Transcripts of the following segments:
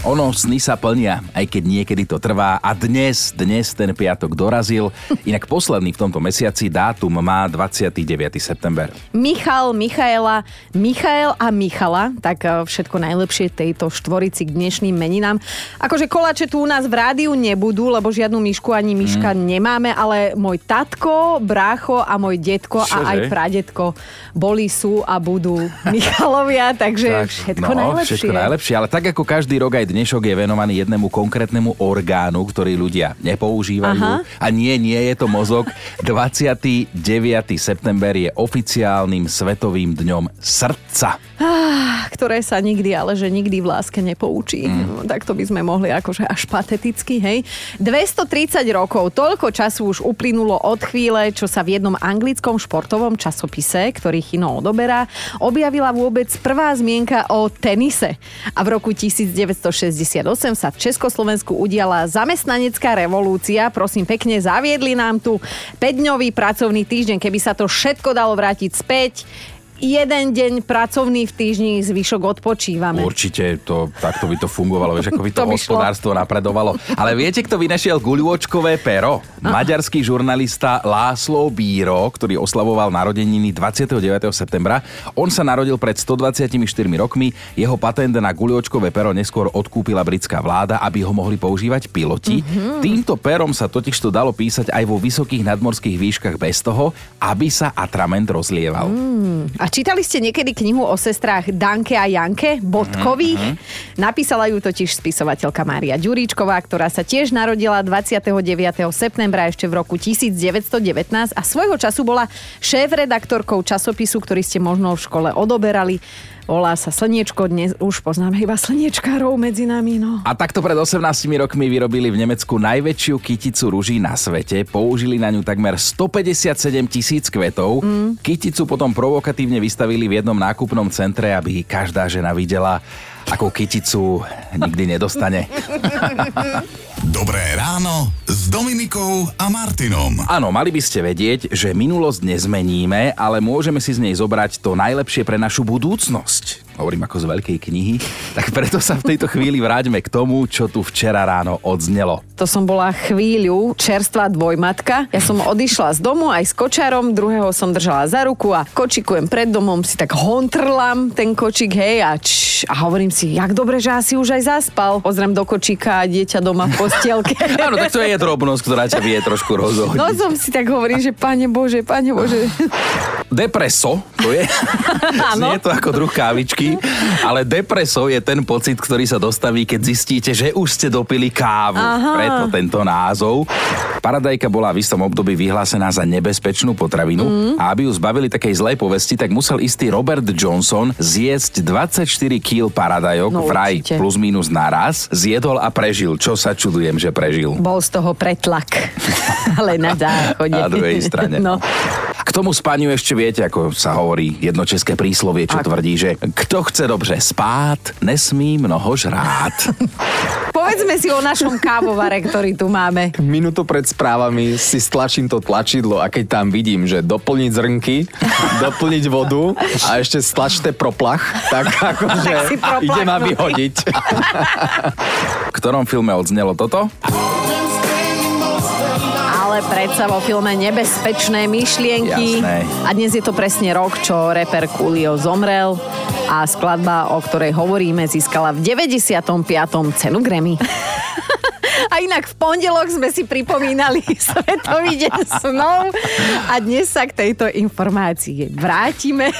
Ono, sny sa plnia, aj keď niekedy to trvá a dnes, dnes ten piatok dorazil. Inak posledný v tomto mesiaci dátum má 29. september. Michal, Michaela, Michael a Michala, tak eh, všetko najlepšie tejto štvorici k dnešným meninám. Akože koláče tu u nás v rádiu nebudú, lebo žiadnu myšku ani myška mm. nemáme, ale môj tatko, brácho a môj detko Čože? a aj pradetko boli, sú a budú Michalovia, takže všetko no, najlepšie. Všetko najlepšie, ale tak ako každý rok aj dnešok je venovaný jednému konkrétnemu orgánu, ktorý ľudia nepoužívajú. Aha. A nie, nie je to mozog. 29. september je oficiálnym svetovým dňom srdca. Ah, ktoré sa nikdy, ale že nikdy v láske nepoučí. Mm. Tak to by sme mohli akože až pateticky, hej. 230 rokov, toľko času už uplynulo od chvíle, čo sa v jednom anglickom športovom časopise, ktorý Chino odoberá, objavila vôbec prvá zmienka o tenise. A v roku 1968 sa v Československu udiala zamestnanecká revolúcia. Prosím, pekne zaviedli nám tu 5-dňový pracovný týždeň, keby sa to všetko dalo vrátiť späť. Jeden deň pracovný v týždni, zvyšok odpočívame. Určite to, takto by to fungovalo, vieš, ako by to, To by šlo. hospodárstvo napredovalo. Ale viete, kto vynašiel guľôčkové pero? Maďarský žurnalista Láslo Bíro, ktorý oslavoval narodeniny 29. septembra. On sa narodil pred 124 rokmi. Jeho patent na guľôčkové pero neskôr odkúpila britská vláda, aby ho mohli používať piloti. Mhm. Týmto perom sa totiž to dalo písať aj vo vysokých nadmorských výškach bez toho, aby sa atrament rozlieval. A čítali ste niekedy knihu o sestrách Danke a Janke, Bodkových? Napísala ju totiž spisovateľka Mária Ďuríčková, ktorá sa tiež narodila 29. septembra ešte v roku 1919 a svojho času bola šéf-redaktorkou časopisu, ktorý ste možno v škole odoberali. Volá sa Slniečko, dnes už poznáme iba slniečkárov medzi nami, no. A takto pred 18 rokmi vyrobili v Nemecku najväčšiu kyticu ruží na svete. Použili na ňu takmer 157 tisíc kvetov. Mm. Kyticu potom provokatívne vystavili v jednom nákupnom centre, aby každá žena videla, akú kyticu nikdy nedostane. Dobré ráno s Dominikou a Martinom. Áno, mali by ste vedieť, že minulosť nezmeníme, ale môžeme si z nej zobrať to najlepšie pre našu budúcnosť. Hovorím ako z veľkej knihy. Tak preto sa v tejto chvíli vráťme k tomu, čo tu včera ráno odznelo. To som bola chvíľu čerstvá dvojmatka. Ja som odišla z domu aj s kočárom, druhého som držala za ruku a kočikujem pred domom, si tak hontrlam ten kočik, hej, a, č, a hovorím si, jak dobre, že asi už aj zaspal. Pozriem do kočíka a dieťa doma v postielke. Áno, tak to je drobnosť, ktorá ťa vie trošku rozhodniť. No som si tak hovorím, že pane Bože, pane Bože. Depreso, to je, Áno. znie to ako druh kávičky, ale depreso je ten pocit, ktorý sa dostaví, keď zistíte, že už ste dopili kávu. Aha. Preto tento názov. Paradajka bola v istom období vyhlásená za nebezpečnú potravinu mm. a aby ju zbavili takej zlej povesti, tak musel istý Robert Johnson zjesť 24 kg paradajok, No, vraj určite. plus minus naraz, zjedol a prežil. Čo sa čudujem, že prežil. Bol z toho pretlak. Ale na záchode. Na druhej strane. No. Tomu spaniu ešte viete, ako sa hovorí jedno české príslovie, čo Ako? tvrdí, že kto chce dobre spát, nesmí mnoho žrát. Povedzme si o našom kávovare, ktorý tu máme. Minútu pred správami si stlačím to tlačidlo a keď tam vidím, že doplniť zrnky, doplniť vodu a ešte stlačte proplach, tak akože Tak si proplachnutý. ide ma vyhodiť. V ktorom filme odznelo toto? Ale predsa vo filme Nebezpečné myšlienky. Jasné. A dnes je to presne rok, čo reper Coolio zomrel a skladba, o ktorej hovoríme, získala v 95. cenu Grammy. A inak v pondelok sme si pripomínali Svetový deň snov a dnes sa k tejto informácii vrátime.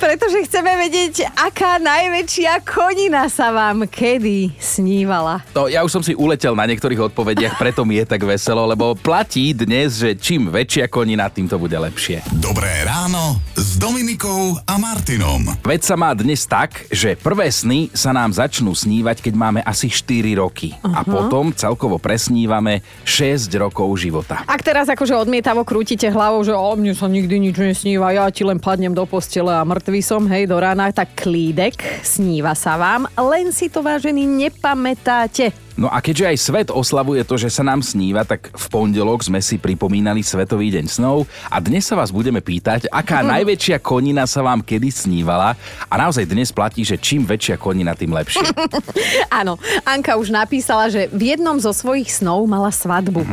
Pretože chceme vedieť, aká najväčšia konina sa vám kedy snívala. No, ja už som si uletel na niektorých odpovediach, preto mi je tak veselo, lebo platí dnes, že čím väčšia konina, tým to bude lepšie. Dobré ráno s Dominikou a Martinom. Veď sa má dnes tak, že prvé sny sa nám začnú snívať, keď máme asi 4 roky. A potom celkovo presnívame 6 rokov života. Ak teraz akože odmietavo krútite hlavou, že o mne sa nikdy nič nesníva, ja ti len padnem do postele a mŕtvy som, hej, do rána, tak klídek, sníva sa vám, len si to vážení nepamätáte. No a keďže aj svet oslavuje to, že sa nám sníva, tak v pondelok sme si pripomínali Svetový deň snov a dnes sa vás budeme pýtať, aká najväčšia konina sa vám kedy snívala a naozaj dnes platí, že čím väčšia konina, tým lepšie. Áno, Anka už napísala, že v jednom zo svojich snov mala svadbu.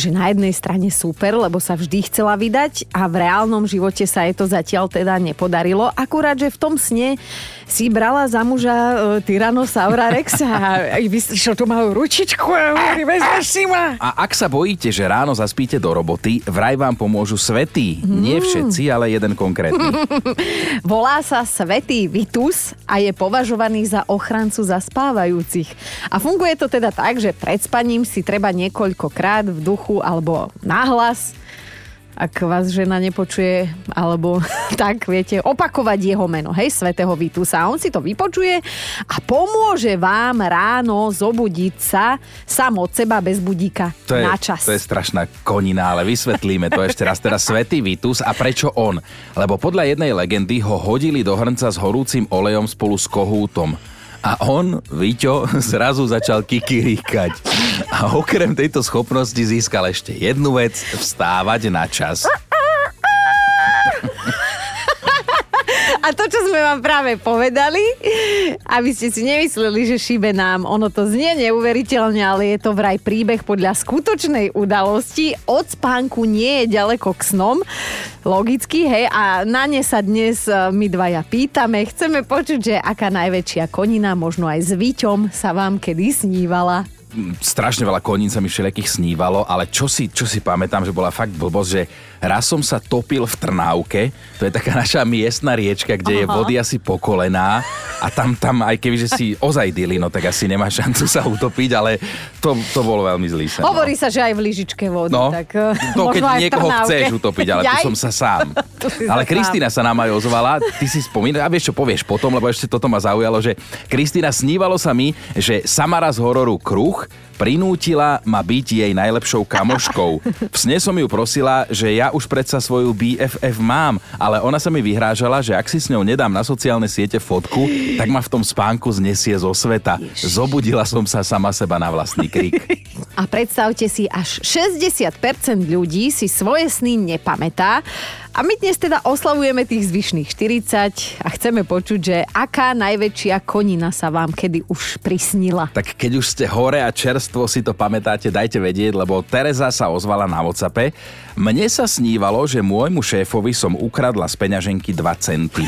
Že na jednej strane super, lebo sa vždy chcela vydať a v reálnom živote sa jej to zatiaľ teda nepodarilo. Akurát, že v tom sne si brala za muža e, Tyrannosaura Rexa a vyšiel tu ručičku a hovorí, vezmeš si ma. A ak sa bojíte, že ráno zaspíte do roboty, vraj vám pomôžu svetí. Nie všetci, ale jeden konkrétny. Volá sa Svetý Vitus a je považovaný za ochrancu zaspávajúcich. A funguje to teda tak, že pred spaním si treba niekoľkokrát v duchu alebo nahlas ak vás žena nepočuje, alebo tak, viete, opakovať jeho meno, hej, svetého Vitusa. A on si to vypočuje a pomôže vám ráno zobudiť sa sám od seba bez budíka To je, na čas. to je strašná konina, ale vysvetlíme to ešte raz. Teraz Svetý Vitus a prečo on? Lebo podľa jednej legendy ho hodili do hrnca s horúcim olejom spolu s kohútom. A on, Viťo, zrazu začal kikiríkať. A okrem tejto schopnosti získal ešte jednu vec, vstávať na čas. A to, čo sme vám práve povedali, aby ste si nemysleli, že šíbe nám, ono to znie neuveriteľne, ale je to vraj príbeh podľa skutočnej udalosti. Od spánku nie je ďaleko k snom, logicky, hej, a na ne sa dnes e, my dvaja pýtame. Chceme počuť, že aká najväčšia konina, možno aj s Víťom, sa vám kedy snívala. strašne veľa konín sa mi všelijakých snívalo, ale čo si, čo si pamätám, že bola fakt blbosť, že raz som sa topil v Trnávke, to je taká naša miestna riečka, kde Aha. je vody asi po kolená a tam, tam aj keby, že si ozaj dili, no tak asi nemá šancu sa utopiť, ale to, to bolo veľmi zlý sen. Hovorí sa, že aj v lyžičke vody, No, tak to keď aj v niekoho chceš utopiť, ale tu Jaj. som sa sám. Tu ale. Kristýna sa nám aj ozvala, ty si spomínaš, a vieš čo povieš potom, lebo ešte toto ma zaujalo, že Kristýna snívalo sa mi, že Samara z hororu Kruh prinútila ma byť jej najlepšou kamoškou. V sne som ju prosila, že ja už predsa svoju BFF mám, ale ona sa mi vyhrážala, že ak si s ňou nedám na sociálne siete fotku, tak ma v tom spánku znesie zo sveta. Zobudila som sa sama seba na vlastný krik. A predstavte si, až 60% ľudí si svoje sny nepamätá. A my dnes teda oslavujeme tých zvyšných 40 a chceme počuť, že aká najväčšia konina sa vám kedy už prisnila. Tak keď už ste hore a čerstvo si to pamätáte, dajte vedieť, lebo Tereza sa ozvala na Whatsappe. Mne sa snívalo, že môjmu šéfovi som ukradla z peňaženky 2 centy.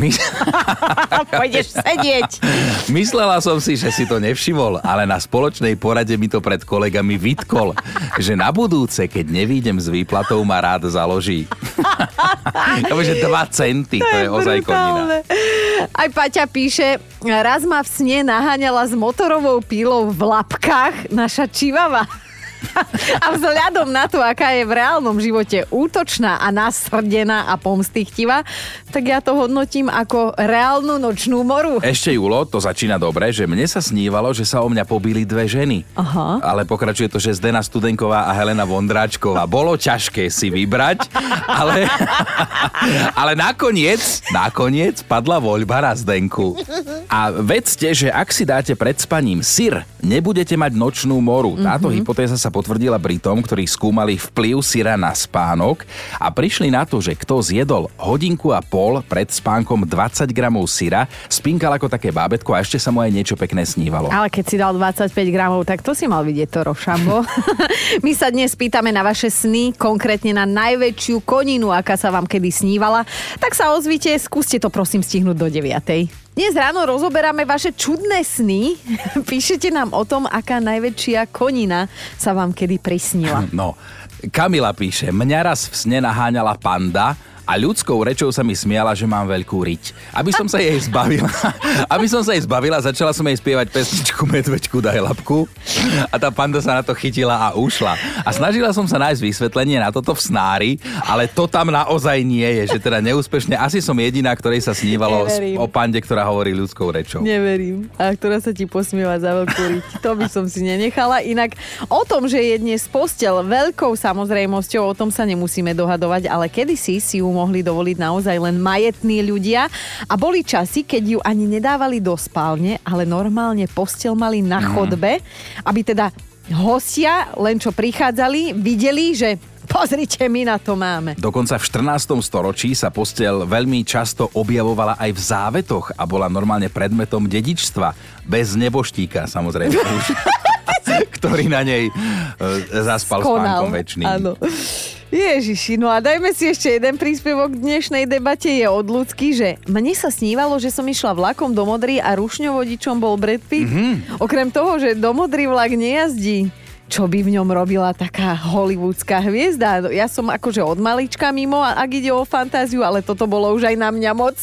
My... Pôjdeš sedieť. Myslela som si, že si to nevšimol, ale na spoločnej porade mi to pred kolegami vytkol, že na budúce, keď nevídem s výplatou, ma rád založí. že 2 centy, to je ozaj konina. Aj Paťa píše, raz ma v sne naháňala s motorovou pílou v lapkách naša čivava. A vzhľadom na to, aká je v reálnom živote útočná a nasrdená a pomstichtivá, tak ja to hodnotím ako reálnu nočnú moru. Ešte Julo, to začína dobre, že mne sa snívalo, že sa o mňa pobili dve ženy. Aha. Ale pokračuje to, že Zdena Studenková a Helena Vondráčková. Bolo ťažké si vybrať, ale, ale nakoniec, nakoniec padla voľba na Zdenku. A vedzte, že ak si dáte pred spaním syr, nebudete mať nočnú moru. Táto mm-hmm. hypotéza sa potvrdila Britom, ktorí skúmali vplyv syra na spánok a prišli na to, že kto zjedol hodinku a pol pred spánkom 20 gramov syra, spinkal ako také bábetko a ešte sa mu aj niečo pekné snívalo. Ale keď si dal 25 gramov, tak to si mal vidieť to rošambo. My sa dnes pýtame na vaše sny, konkrétne na najväčšiu koninu, aká sa vám kedy snívala. Tak sa ozvite, skúste to prosím stihnúť do 9. Dnes ráno rozoberáme vaše čudné sny. Píšete nám o tom, aká najväčšia konina sa vám kedy prisnila. No, Kamila píše, mňa raz v sne naháňala panda a ľudskou rečou sa mi smiala, že mám veľkú riť. Aby som sa jej zbavila, aby som sa jej zbavila, začala som jej spievať pesničku Medvečku daj labku a tá panda sa na to chytila a ušla. A snažila som sa nájsť vysvetlenie na toto v snári, ale to tam naozaj nie je, že teda neúspešne. Asi som jediná, ktorej sa snívalo Neverím. o pande, ktorá hovorí ľudskou rečou. Neverím. A ktorá sa ti posmieva za veľkú riť. To by som si nenechala. Inak o tom, že je dnes postel veľkou samozrejmosťou, o tom sa nemusíme dohadovať, ale kedysi si ju mohli dovoliť naozaj len majetní ľudia. A boli časy, keď ju ani nedávali do spálne, ale normálne postel mali na chodbe, aby teda hostia, len čo prichádzali, videli, že pozrite, my na to máme. Dokonca v 14. storočí sa postel veľmi často objavovala aj v závetoch a bola normálne predmetom dedičstva. Bez neboštíka, samozrejme. už, ktorý na nej e, zaspal Konal. spánkom väčšným. Áno. Ježiši, no a dajme si ešte jeden príspevok k dnešnej debate je od ľudský, že mne sa snívalo, že som išla vlakom do Modry a rušňovodičom bol Brad Pitt. Mhm. Mm-hmm. Okrem toho, že do Modry vlak nejazdí, čo by v ňom robila taká hollywoodská hviezda. Ja som akože od malička mimo, ak ide o fantáziu, ale toto bolo už aj na mňa moc.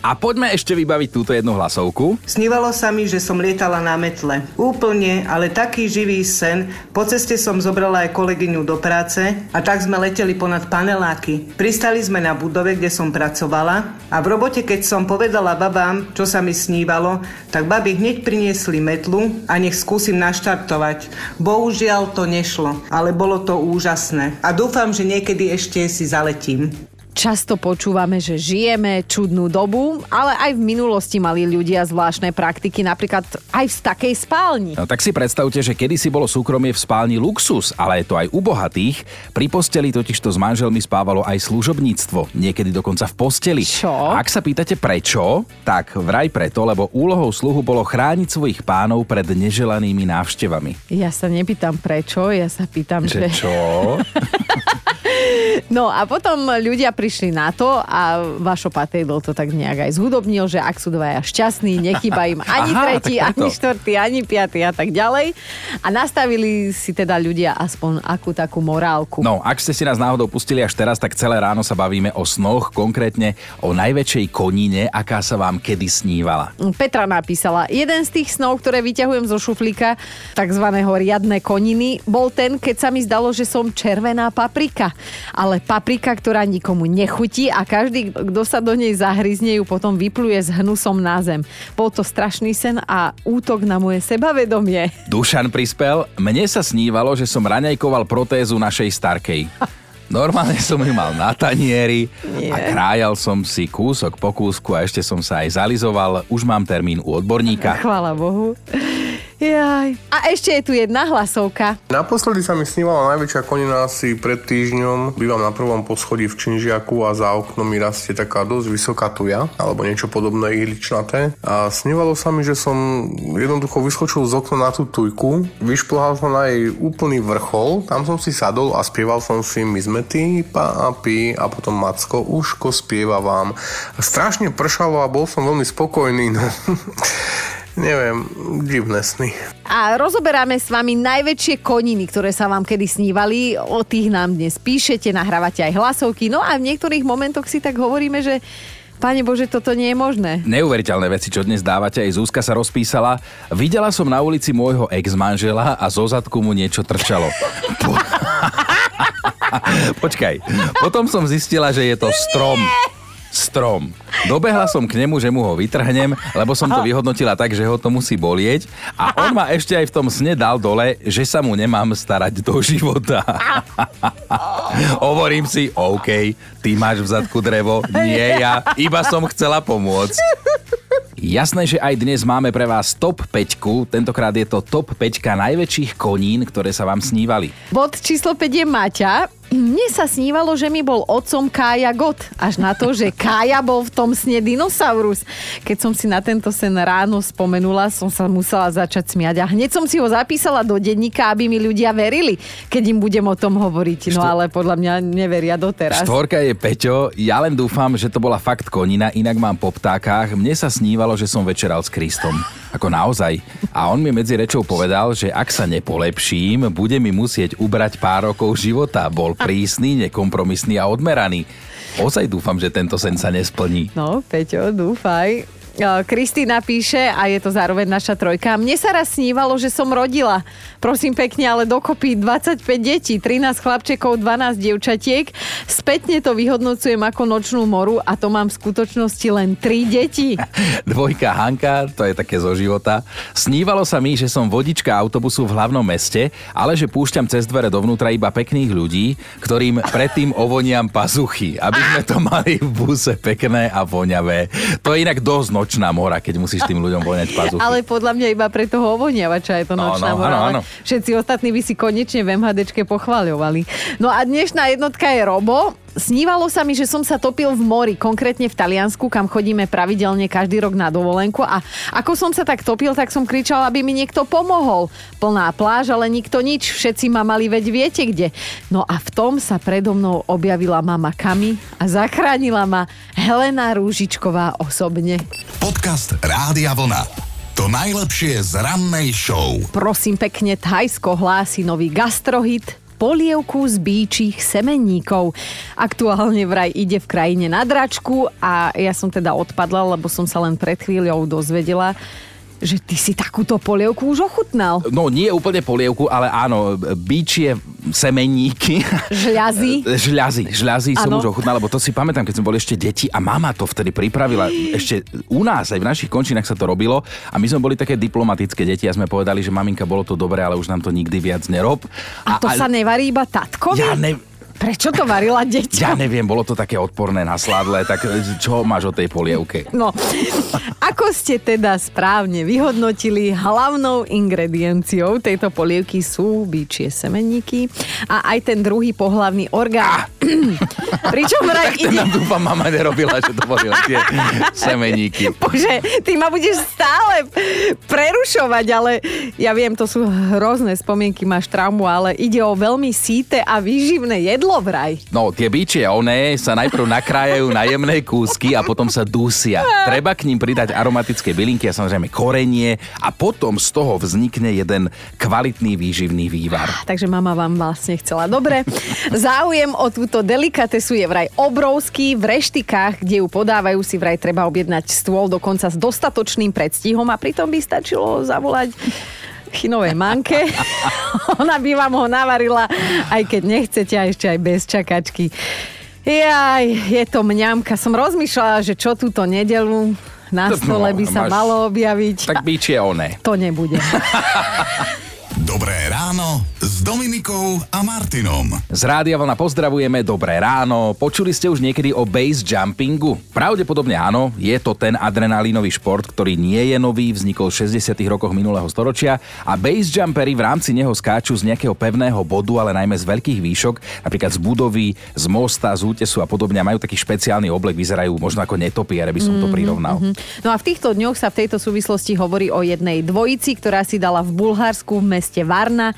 A poďme ešte vybaviť túto jednu hlasovku. Snívalo sa mi, že som lietala na metle. Úplne, ale taký živý sen. Po ceste som zobrala aj kolegyňu do práce a tak sme leteli ponad paneláky. Pristali sme na budove, kde som pracovala a v robote, keď som povedala babám, čo sa mi snívalo, tak baby hneď priniesli metlu a nech skúsim naštartovať. Bohužiaľ to nešlo, ale bolo to úžasné. A dúfam, že niekedy ešte si zaletím. Často počúvame, že žijeme čudnú dobu, ale aj v minulosti mali ľudia zvláštne praktiky, napríklad aj v takej spálni. No tak si predstavte, že kedysi bolo súkromie v spálni luxus, ale je to aj u bohatých. Pri posteli totižto s manželmi spávalo aj služobníctvo, niekedy dokonca v posteli. Čo? Ak sa pýtate prečo, tak vraj preto, lebo úlohou sluhu bolo chrániť svojich pánov pred neželanými návštevami. Ja sa nepýtam prečo, ja sa pýtam, že... Že čo? No a potom ľudia prišli na to a Vašo Patejdl to tak nejak aj zhudobnil, že ak sú dvaja šťastní, nechýba im ani Aha, tretí, ani štvrtý, ani piatý a tak ďalej. A nastavili si teda ľudia aspoň akú takú morálku. No, ak ste si nás náhodou pustili až teraz, tak celé ráno sa bavíme o snoch, konkrétne o najväčšej konine, aká sa vám kedy snívala. Petra napísala, jeden z tých snov, ktoré vyťahujem zo šuflíka, takzvaného riadne koniny, bol ten, keď sa mi zdalo, že som červená paprika. Ale paprika, ktorá nikomu nechutí a každý, kto sa do nej zahryzne, ju potom vypluje s hnusom na zem. Bol to strašný sen a útok na moje sebavedomie. Dušan prispel, mne sa snívalo, že som raňajkoval protézu našej starkej. Normálne som ju mal na tanieri a krájal som si kúsok po kúsku a ešte som sa aj zalizoval. Už mám termín u odborníka. Chvála Bohu. Jaj. A ešte je tu jedna hlasovka. Naposledy sa mi snívala najväčšia konina asi pred týždňom. Bývam na prvom poschodí v Činžiaku a za oknom mi rastie taká dosť vysoká tuja, alebo niečo podobné ihličnaté. A snívalo sa mi, že som jednoducho vyskočil z okna na tú tujku, vyšplhal som na jej úplný vrchol, tam som si sadol a spieval som si My sme týpa a pí a potom Macko, uško spieva vám. Strašne pršalo a bol som veľmi spokojný, no. Neviem, divné sny. A rozoberáme s vami najväčšie koniny, ktoré sa vám kedy snívali. O tých nám dnes píšete, nahrávate aj hlasovky. No a v niektorých momentoch si tak hovoríme, že Pane Bože, toto nie je možné. Neuveriteľné veci, čo dnes dávate, aj Zúska sa rozpísala. Videla som na ulici môjho ex-manžela a zo zadku mu niečo trčalo. Po... Počkaj, potom som zistila, že je to strom. Strom. Dobehla som k nemu, že mu ho vytrhnem, lebo som to vyhodnotila tak, že ho to musí bolieť. A on ma ešte aj v tom sne dal dole, že sa mu nemám starať do života. Hovorím si, OK, ty máš v zadku drevo, nie ja, iba som chcela pomôcť. Jasné, že aj dnes máme pre vás top 5. Tentokrát je to top 5 najväčších konín, ktoré sa vám snívali. Bod číslo 5 je Maťa. Mne sa snívalo, že mi bol otcom Kája Gott. Až na to, že Kája bol v tom sne dinosaurus. Keď som si na tento sen ráno spomenula, som sa musela začať smiať. A hneď som si ho zapísala do denníka, aby mi ľudia verili, keď im budem o tom hovoriť. No ale podľa mňa neveria doteraz. Štvorka je Peťo, ja len dúfam, že to bola fakt konina, inak mám po ptákach. Mne sa snívalo, že som večeral s Kristom. Ako naozaj. A on mi medzi rečou povedal, že ak sa nepolepším, bude mi musieť ubrať pár rokov života. Bol prísny, nekompromisný a odmeraný. Ozaj dúfam, že tento sen sa nesplní. No, Peťo, dúfaj. Kristýna píše, a je to zároveň naša trojka, mne sa raz snívalo, že som rodila. Prosím pekne, ale dokopy 25 detí, 13 chlapčekov, 12 dievčatiek. Spätne to vyhodnocujem ako nočnú moru a to mám v skutočnosti len 3 deti. Dvojka Hanka, to je také zo života. Snívalo sa mi, že som vodička autobusu v hlavnom meste, ale že púšťam cez dvere dovnútra iba pekných ľudí, ktorým predtým ovoniam pazuchy, aby sme to mali v buse pekné a voňavé. To je inak dosť nočná mora, keď musíš tým ľuďom voňať pazuchy. Ale podľa mňa iba pre toho ovoniavača je to No, nočná no, mora. áno, áno. Všetci ostatní by si konečne v MHDčke pochváľovali. No a dnešná jednotka je Robo. Snívalo sa mi, že som sa topil v mori, konkrétne v Taliansku, kam chodíme pravidelne každý rok na dovolenku a ako som sa tak topil, tak som kričal, aby mi niekto pomohol. Plná pláž, ale nikto nič, všetci ma mali veď viete kde. No a v tom sa predo mnou objavila mama Kami a zachránila ma Helena Rúžičková osobne. Podcast Rádia Vlna. To najlepšie z rannej show. Prosím pekne, Thajsko hlási nový gastrohit polievku z bíčích semenníkov. Aktuálne vraj ide v krajine na dračku a ja som teda odpadla, lebo som sa len pred chvíľou dozvedela, že ty si takúto polievku už ochutnal. No nie úplne polievku, ale áno, bíčie semeníky. Žľazy. Žľazy, žľazy som Áno. už ochutnal, lebo to si pamätám, keď sme boli ešte deti a mama to vtedy pripravila. Ešte u nás, aj v našich končinách sa to robilo a my sme boli také diplomatické deti a sme povedali, že maminka, bolo to dobré, ale už nám to nikdy viac nerob. A to sa nevarí iba tatkovi? Ja ne, Prečo to varila ja deťa? neviem, bolo to také odporné na sládle, tak čo máš o tej polievke? No, ako ste teda správne vyhodnotili, hlavnou ingredienciou tejto polievky sú byčie semenníky a aj ten druhý pohlavný orgán. Pričom vraj Ten ide... nám dúfam, mama nerobila, že to boli tie semeníky. Bože, ty ma budeš stále prerušovať, ale ja viem, to sú hrozné spomienky, máš traumu, ale ide o veľmi síte a výživné jedlo vraj. No, tie bičie oné sa najprv nakrájajú na jemné kúsky a potom sa dusia. Treba k ním pridať aromatické bylinky a samozrejme korenie a potom z toho vznikne jeden kvalitný výživný vývar. Takže mama vám vlastne chcela dobre. Záujem o túto delikatesu je vraj obrovský. V reštikách, kde ju podávajú, si vraj treba objednať stôl dokonca s dostatočným predstihom a pritom by stačilo zavolať chinovej manke. Ona by vám ho navarila, aj keď nechcete, a ešte aj bez čakačky. Jaj, je to mňamka. Som rozmýšľala, že čo túto nedelu na No, stole by sa máš- malo objaviť. Tak bičie oné. To nebude. Dobré ráno s Dominikou a Martinom. Z Rádia Vlna pozdravujeme, dobré ráno. Počuli ste už niekedy o base jumpingu? Pravdepodobne áno, je to ten adrenalínový šport, ktorý nie je nový, vznikol v 60 rokoch minulého storočia a base jumpery v rámci neho skáču z nejakého pevného bodu, ale najmä z veľkých výšok, napríklad z budovy, z mosta, z útesu a podobne. Majú taký špeciálny oblek, vyzerajú možno ako netopiere, by som to prirovnal. No a v týchto dňoch sa v tejto súvislosti hovorí o jednej dvojici, ktorá si dala v Bulharsku v meste Varna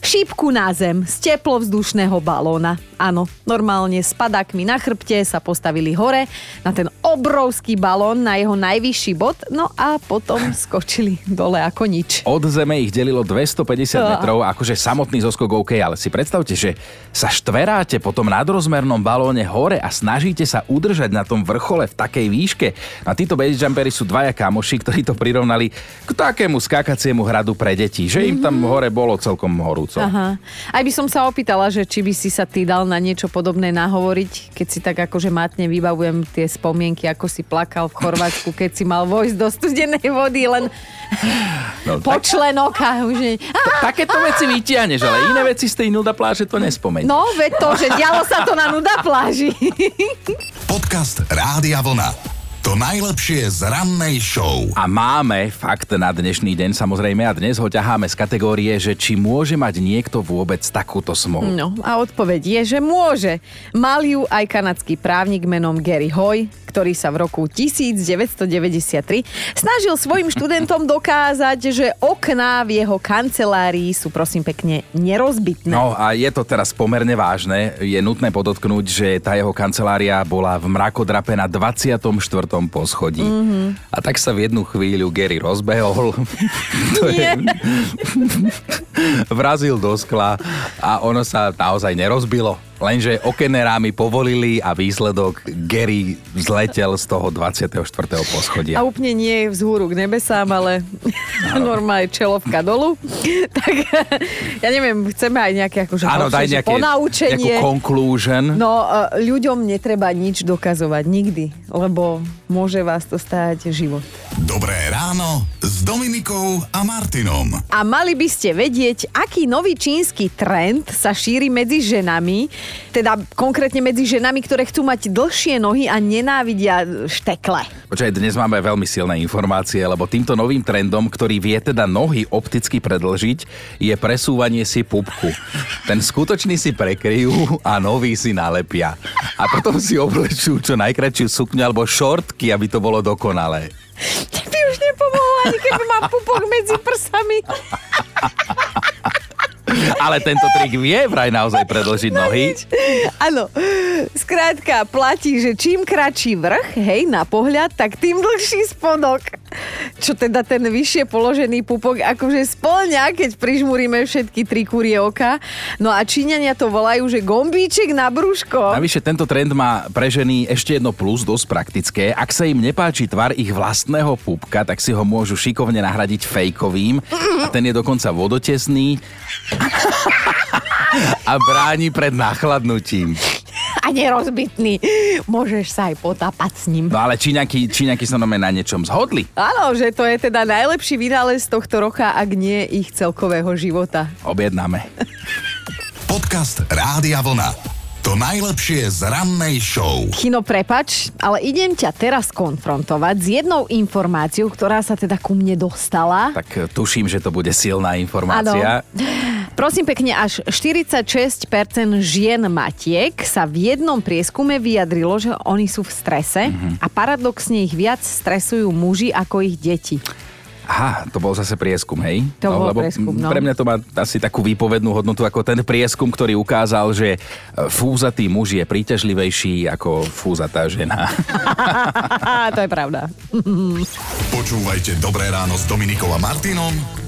šípku na zem z teplovzdušného balóna. Áno, normálne s padákmi na chrbte sa postavili hore na ten obrovský balón na jeho najvyšší bod, no a potom skočili dole ako nič. Od zeme ich delilo 250 Ah. metrov, akože samotný zoskok OK, ale si predstavte, že sa štveráte po tom nadrozmernom balóne hore a snažíte sa udržať na tom vrchole v takej výške. A títo base jumpery sú dvaja kamoši, ktorí to prirovnali k takému skákaciemu hradu pre deti, že im tam hore bolo celkom horúco. Aha. Aj by som sa opýtala, že či by si sa ty dal na niečo podobné nahovoriť, keď si tak akože matne vybavujem tie spomienky, ako si plakal v Chorvátsku, keď si mal vojsť do studenej vody len No, po tak, členoch a už nie. Á, takéto veci vytiahneš, ale iné veci z tej nuda pláže to nespomeň. No, veď to, že dialo sa to na nuda pláži. Podcast Rádia Vlna. To najlepšie z rannej show. A máme fakt na dnešný deň samozrejme a dnes ho ťaháme z kategórie, že či môže mať niekto vôbec takúto smolu. No a odpoveď je, že môže. Mal ju aj kanadský právnik menom Gary Hoy, ktorý sa v roku 1993 snažil svojim študentom dokázať, že okná v jeho kancelárii sú prosím pekne nerozbitné. No a je to teraz pomerne vážne. Je nutné podotknúť, že tá jeho kancelária bola v mrakodrape na 24. poschodí. Mm-hmm. A tak sa v jednu chvíľu Gary rozbehol. to je, vrazil do skla a ono sa naozaj nerozbilo. Lenže okenné rámy povolili a výsledok Gary zletel z toho 24. poschodia. A úplne nie vzhúru k nebesám, ale normálne čelovka dolu. tak ja neviem, chceme aj nejaké akože Áno, daj nejaké, ponaučenie. nejakú conclusion. No, e, ľuďom netreba nič dokazovať nikdy, lebo môže vás to stáť život. Dobré ráno s Dominikou a Martinom. A mali by ste vedieť, aký nový čínsky trend sa šíri medzi ženami, teda konkrétne medzi ženami, ktoré chcú mať dlhšie nohy a nenávidia štekle. Počkaj, dnes máme veľmi silné informácie, lebo týmto novým trendom, ktorý vie teda nohy opticky predlžiť, je presúvanie si pupku. Ten skutočný si prekryjú a nový si nalepia. A potom si oblečú čo najkračšiu sukňu alebo šortky, aby to bolo dokonalé. By už nepomohlo, ani keby mám pupok medzi prsami. Ale tento trik vie vraj naozaj predlžiť nohy. Áno, skrátka platí, že čím kratší vrch, hej, na pohľad, tak tým dlhší spodok. Čo teda ten vyššie položený pupok akože splňa, keď prižmúrime všetky tri kurie oka. No a Číňania to volajú, že gombíček na brúško. Navyše tento trend má pre ženy ešte jedno plus, dosť praktické. Ak sa im nepáči tvar ich vlastného pupka, tak si ho môžu šikovne nahradiť fejkovým. A ten je dokonca vodotesný a bráni pred nachladnutím. A nerozbitný. Môžeš sa aj potápať s ním. No ale Číňaky, Číňaky sa nome na niečom zhodli. Áno, že to je teda najlepší vynález tohto roka, ak nie ich celkového života. Objednáme. Podcast Rádia Vlna. To najlepšie z rannej show. Chino, prepač, ale idem ťa teraz konfrontovať s jednou informáciou, ktorá sa teda ku mne dostala. Tak tuším, že to bude silná informácia. Prosím pekne, až 46% žien matiek sa v jednom prieskume vyjadrilo, že oni sú v strese Mhm. a paradoxne ich viac stresujú muži ako ich deti. Aha, to bol zase prieskum, hej? To bol lebo prieskum, no. Pre mňa to má asi takú výpovednú hodnotu ako ten prieskum, ktorý ukázal, že e, fúzatý muž je príťažlivejší ako fúzatá žena. to je pravda. Počúvajte Dobré ráno s Dominikou a Martinom